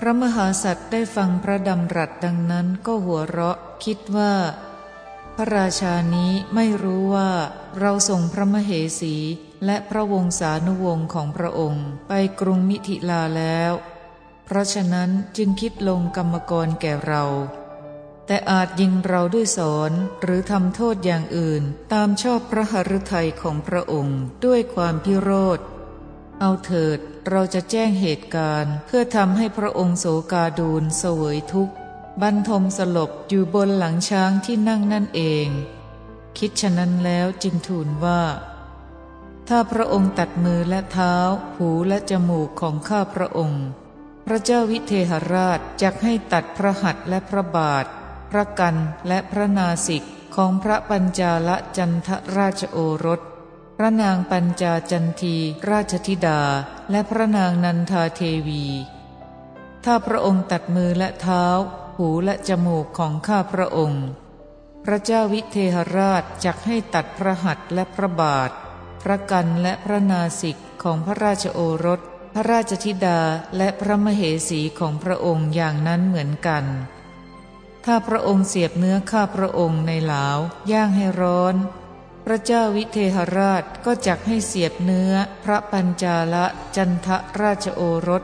พระมหาสัตว์ได้ฟังพระดำรัสดังนั้นก็หัวเราะคิดว่า พระราชานี้ไม่รู้ว่าเราส่งพระมเหสี และพระวงศานุวงศ์ของพระองค์ ไปกรุงมิถิลาแล้ว เพราะฉะนั้นจึงคิดลงกรรมกรแก่เรา แต่อาจยิงเราด้วยสอนหรือทำโทษอย่างอื่น ตามชอบพระหฤทัยของพระองค์ด้วยความพิโรธเอาเถิด เราจะแจ้งเหตุการณ์ เพื่อทำให้พระองค์โสกาดูลเสวยทุกข์บรรทมสลบอยู่บนหลังช้างที่นั่งนั่นเอง คิดฉะนั้นแล้วจึงทูลว่า ถ้าพระองค์ตัดมือและเท้า หูและจมูกของข้าพระองค์ พระเจ้าวิเทหราชจักให้ตัดพระหัตถ์และพระบาท พระกันและพระนาสิกของพระปัญจาลจันทราชโอรส พระนางปัญจาจันทีราชธิดา และพระนางนันทาเทวี ถ้าพระองค์ตัดมือและเท้า หูและจมูกของข้าพระองค์ พระเจ้าวิเทหราชจักให้ตัดพระหัตถ์และพระบาท พระกันและพระนาสิกของพระราชโอรส พระราชธิดาและพระมเหสีของพระองค์อย่างนั้นเหมือนกัน ถ้าพระองค์เสียบเนื้อข้าพระองค์ในหลาวย่างให้ร้อน พระเจ้าวิเทหราชก็จักให้เสียบเนื้อพระปัญจาละจันทราชโอรส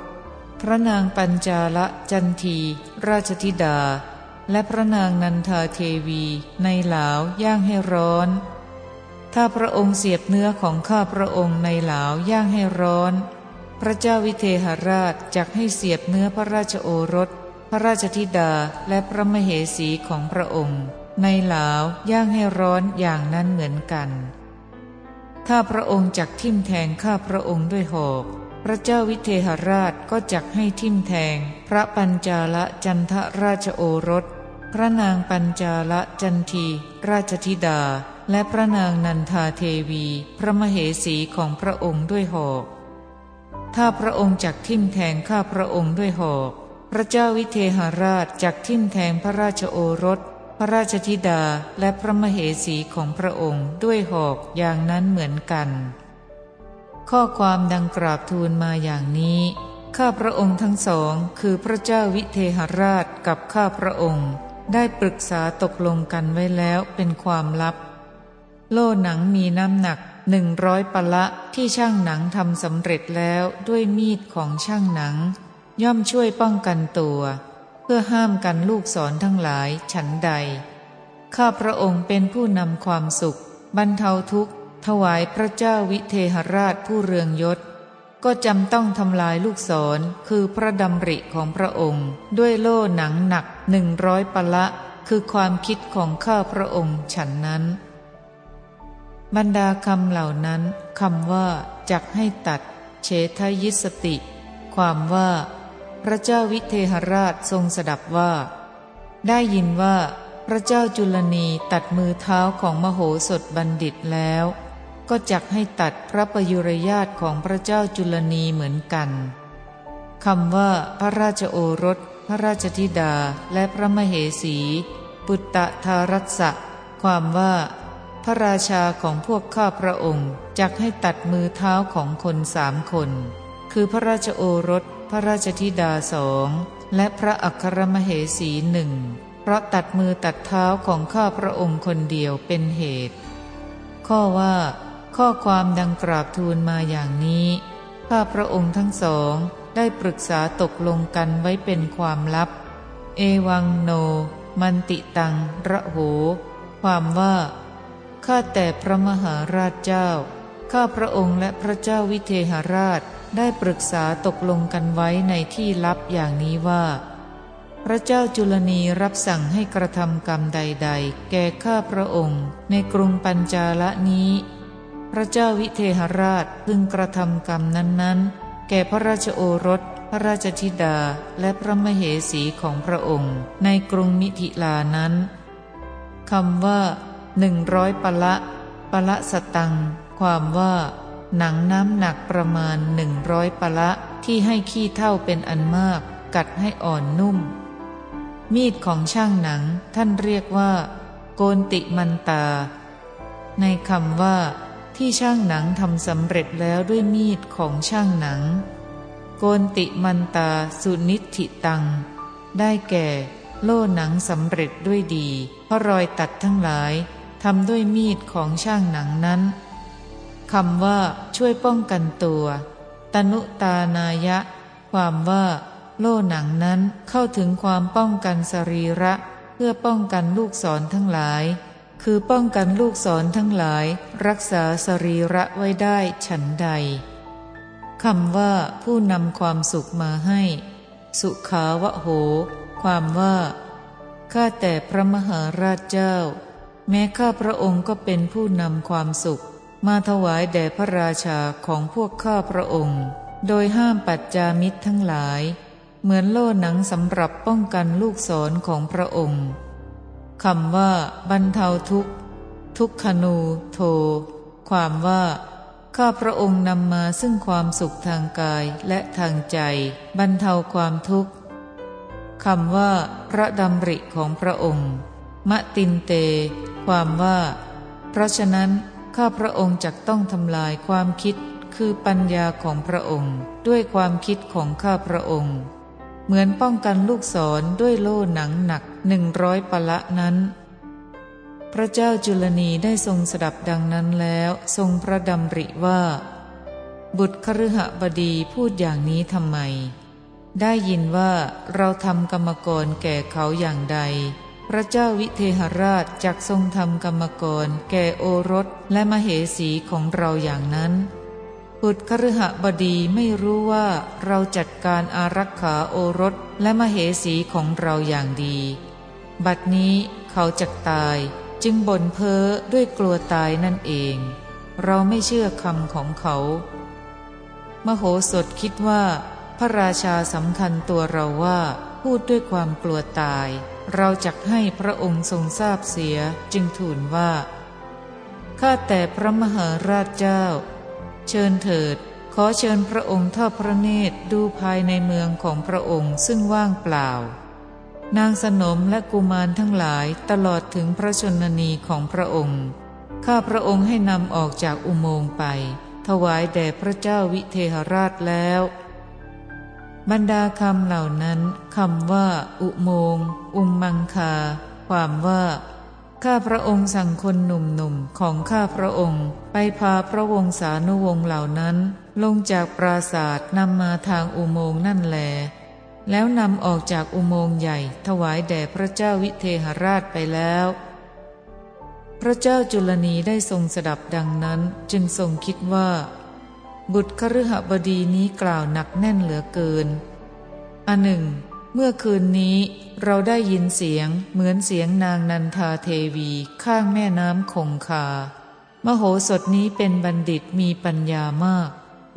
พระนางปัญจาละจันที ราชธิดา และพระนางนันทาเทวีในหลาวย่างให้ร้อน ถ้าพระองค์เสียบเนื้อของข้าพระองค์ในหลาวย่างให้ร้อน พระเจ้าวิเทหราชจักให้เสียบเนื้อพระราชโอรส พระราชธิดาและพระมเหสีของพระองค์ ในหลาวย่างให้ร้อนอย่างนั้นเหมือนกัน ถ้าพระองค์จักทิ่มแทงข้าพระองค์ด้วยหอกพระเจ้าวิเทหราชก็จักให้ทิ่มแทง พระปัญจาละจันทราชโอรส พระนางปัญจาละจันที ราชธิดา และพระนางนันทาเทวี พระมเหสีของพระองค์ด้วยหอก ถ้าพระองค์จักทิ่มแทงข้าพระองค์ด้วยหอก พระเจ้าวิเทหราชจักทิ่มแทงพระราชโอรส ระราชธิดาและพระมเหสีของพระองค์ด้วยหอกอย่างนั้นเหมือนกัน ข้อความดังกราบทูลมาอย่างนี้ ข้าพระองค์ทั้งสองคือพระเจ้าวิเทหราชกับข้าพระองค์ ได้ปรึกษาตกลงกันไว้แล้วเป็นความลับ โล่หนังมีน้ำหนักหนึ่งร้อยปะละที่ช่างหนังทำสำเร็จแล้วด้วยมีดของช่างหนัง ย่อมช่วยป้องกันตัว เพื่อห้ามกันลูกศรทั้งหลายฉันใด ข้าพระองค์เป็นผู้นำความสุข บรรเทาทุกข์ ถวายพระเจ้าวิเทหราชผู้เรืองยศ ก็จำต้องทำลายลูกศรคือพระดำริของพระองค์ ด้วยโล่หนังหนักหนึ่งร้อยปะละ คือความคิดของข้าพระองค์ฉันนั้น บรรดาคำเหล่านั้นคำว่าจักให้ตัดเฉทยิสติ ความว่า พระเจ้าวิเทหราชทรงสดับว่า ได้ยินว่าพระเจ้าจุลนีตัดมือเท้าของมโหสถบัณฑิตแล้ว ก็จักให้ตัดพระประยุรญาตของพระเจ้าจุลนีเหมือนกันคำว่าพระราชโอรส พระราชธิดาและพระมเหสี ปุตตะทารัสะความว่า พระราชาของพวกข้าพระองค์จักให้ตัดมือเท้าของคนสามคน คือพระราชโอรส พระราชธิดาสองและพระอัครมเหสีหนึ่งเพราะตัดมือตัดเท้าของข้าพระองค์คนเดียวเป็นเหตุ ข้อว่า ข้อความดังกราบทูลมาอย่างนี้ข้าพระองค์ทั้งสองได้ปรึกษาตกลงกันไว้เป็นความลับ เอวังโน มันติตัง ระโห ความว่าข้าแต่พระมหาราชเจ้า ข้าพระองค์และพระเจ้าวิเทหราช ได้ปรึกษาตกลงกันไว้ในที่ลับอย่างนี้ว่า พระเจ้าจุลนีรับสั่งให้กระทำกรรมใด ๆ แก่ข้าพระองค์ ในกรุงปัญจาละนี้ พระเจ้าวิเทหราชพึงกระทำกรรมนั้นๆ แก่พระราชโอรส พระราชธิดาและพระมเหสีของพระองค์ ในกรุงมิถิลานั้นคำว่าหนึ่งร้อยปะละปะละสตัง ความว่า หนังน้ำหนักประมาณหนึ่งร้อยปะละที่ให้ขี้เท่าเป็นอันมาก กัดให้อ่อนนุ่ม มีดของช่างหนังท่านเรียกว่า โกนติมันตา ในคำว่า ที่ช่างหนังทำสำเร็จแล้วด้วยมีดของช่างหนัง โกนติมันตาสุนิธิตัง ได้แก่ โล่หนังสำเร็จด้วยดี เพราะรอยตัดทั้งหลายทำด้วยมีดของช่างหนังนั้น คำว่าช่วยป้องกันตัว ตนุตานายะ ความว่า โล่หนังนั้นเข้าถึงความป้องกันสรีระ เพื่อป้องกันลูกศรทั้งหลาย คือป้องกันลูกศรทั้งหลาย รักษาสรีระไว้ได้ฉันใดคำว่าผู้นำความสุขมาให้ สุขาวะโห ความว่าข้าแต่พระมหาราชเจ้า แม้ข้าพระองค์ก็เป็นผู้นำความสุข มาถวายแด่พระราชาของพวกข้าพระองค์ โดยห้ามปัจจามิตรทั้งหลาย เหมือนโล่หนังสำหรับป้องกันลูกศรของพระองค์คำว่า บรรเทาทุกข์ ทุกขนูโท ความว่า ข้าพระองค์นำมาซึ่งความสุขทางกายและทางใจ บรรเทาความทุกข์คำว่า พระดำริของพระองค์ มะตินเต ความว่า เพราะฉะนั้น ข้าพระองค์จักต้องทำลายความคิดคือปัญญาของพระองค์ ด้วยความคิดของข้าพระองค์ เหมือนป้องกันลูกศรด้วยโล่หนังหนักหนึ่งร้อยปะละนั้น พระเจ้าจุลนีได้ทรงสดับดังนั้นแล้วทรงพระดำริว่า บุตรคฤหบดีพูดอย่างนี้ทำไม ได้ยินว่าเราทำกรรมกรแก่เขาอย่างใด พระเจ้าวิเทหราชจักทรงทำกรรมกร แก่โอรสและมเหสีของเราอย่างนั้นบุตรคฤหบดีไม่รู้ว่าเราจัดการอารักขาโอรสและมเหสีของเราอย่างดี บัดนี้เขาจะตายจึงบ่นเพ้อด้วยกลัวตายนั่นเอง เราไม่เชื่อคำของเขา มโหสถคิดว่า พระราชาสำคัญตัวเราว่าพูดด้วยความกลัวตาย เราจักให้พระองค์ทรงทราบเสียจึงทูลว่า ข้าแต่พระมหาราชเจ้า เชิญเถิด ขอเชิญพระองค์ทอดพระเนตรดูภายในเมืองของพระองค์ซึ่งว่างเปล่า นางสนมและกุมารทั้งหลายตลอดถึงพระชนนีของพระองค์ ข้าพระองค์ให้นำออกจากอุโมงค์ไป ถวายแด่พระเจ้าวิเทหราชแล้ว บรรดาคำเหล่านั้นคำว่า อุโมงอุมมังคา ความว่า ข้าพระองค์สั่งคนหนุ่มๆของข้าพระองค์ ไปพาพระวงศานุวงศ์เหล่านั้น ลงจากปราศาสตร์นำมาทางอุโมงนั่นแล แล้วนำออกจากอุโมงใหญ่ ถวายแด่พระเจ้าวิเทหราชไปแล้ว พระเจ้าจุลนีได้ทรงสดับดังนั้นจึงทรงคิดว่า บุตรคฤหบดีนี้กล่าวหนักแน่นเหลือเกิน อันหนึ่ง เมื่อคืนนี้เราได้ยินเสียงเหมือนเสียงนางนันทาเทวีข้างแม่น้ำคงคา มโหสถนี้เป็นบัณฑิตมีปัญญามาก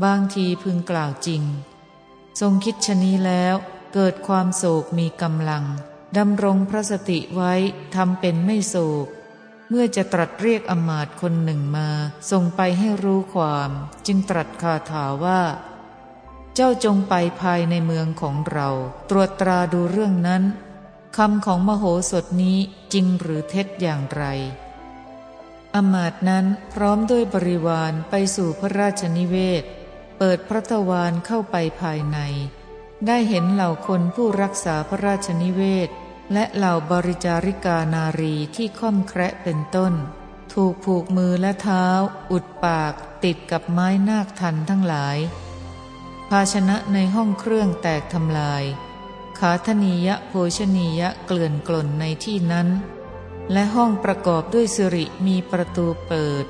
บางทีพึงกล่าวจริง ทรงคิดชนี้แล้วเกิดความโศกมีกำลังดำรงพระสติไว้ทำเป็นไม่โศก เมื่อจะตรัสเรียกอมาตคนหนึ่งมาส่งไปให้รู้ความ จึงตรัสคาถาว่า เจ้าจงไปภายในเมืองของเรา ตรวจตราดูเรื่องนั้นคำของมโหสถนี้จริงหรือเท็จอย่างไร อมาตนั้นพร้อมด้วยบริวารไปสู่พระราชนิเวศ เปิดพระทวารเข้าไปภายใน ได้เห็นเหล่าคนผู้รักษาพระราชนิเวศ และเหล่าบริจาริกานารีที่ค่อมแคระเป็นต้น ถูกผูกมือและเท้า อุดปากติดกับไม้นาคทันทั้งหลาย ภาชนะในห้องเครื่องแตกทำลาย ขาธนียะโภชนียะเกลื่อนกล่นในที่นั้น และห้องประกอบด้วยสิริมีประตูเปิด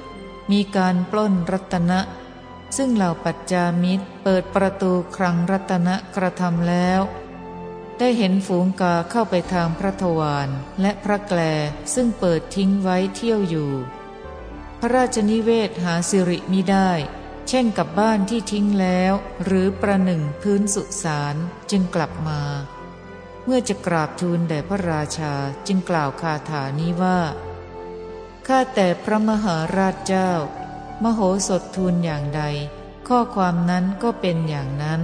มีการปล้นรัตนะ ซึ่งเหล่าปัจจามิตรเปิดประตูครังรัตนะกระทำแล้ว ได้เห็นฝูงกาเข้าไปทางพระทวารและพระแกลซึ่งเปิดทิ้งไว้เที่ยวอยู่ พระราชนิเวศหาสิริมิได้ เช่นกับบ้านที่ทิ้งแล้ว หรือประหนึ่งพื้นสุสานจึงกลับมา เมื่อจะกราบทูลแด่พระราชาจึงกล่าวคาถานี้ว่าข้าแต่พระมหาราชเจ้า มโหสถทูลอย่างใด ข้อความนั้นก็เป็นอย่างนั้น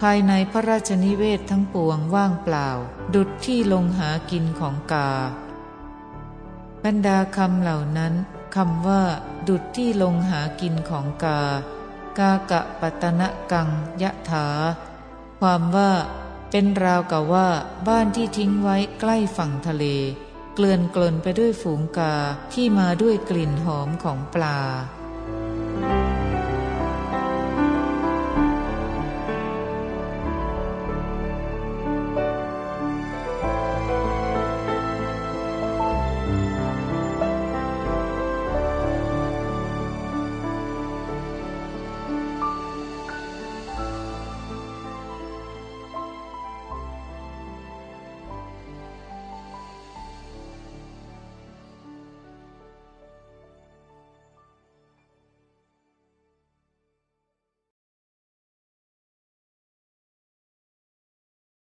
ภายในพระราชนิเวศทั้งปวงว่างเปล่า ดุดที่ลงหากินของกา บรรดาคำเหล่านั้นคำว่า ดุดที่ลงหากินของกา กากะปตนะกังยะถา ความว่า เป็นราวกับว่า บ้านที่ทิ้งไว้ใกล้ฝั่งทะเล เกลื่อนกลนไปด้วยฝูงกาที่มาด้วยกลิ่นหอมของปลา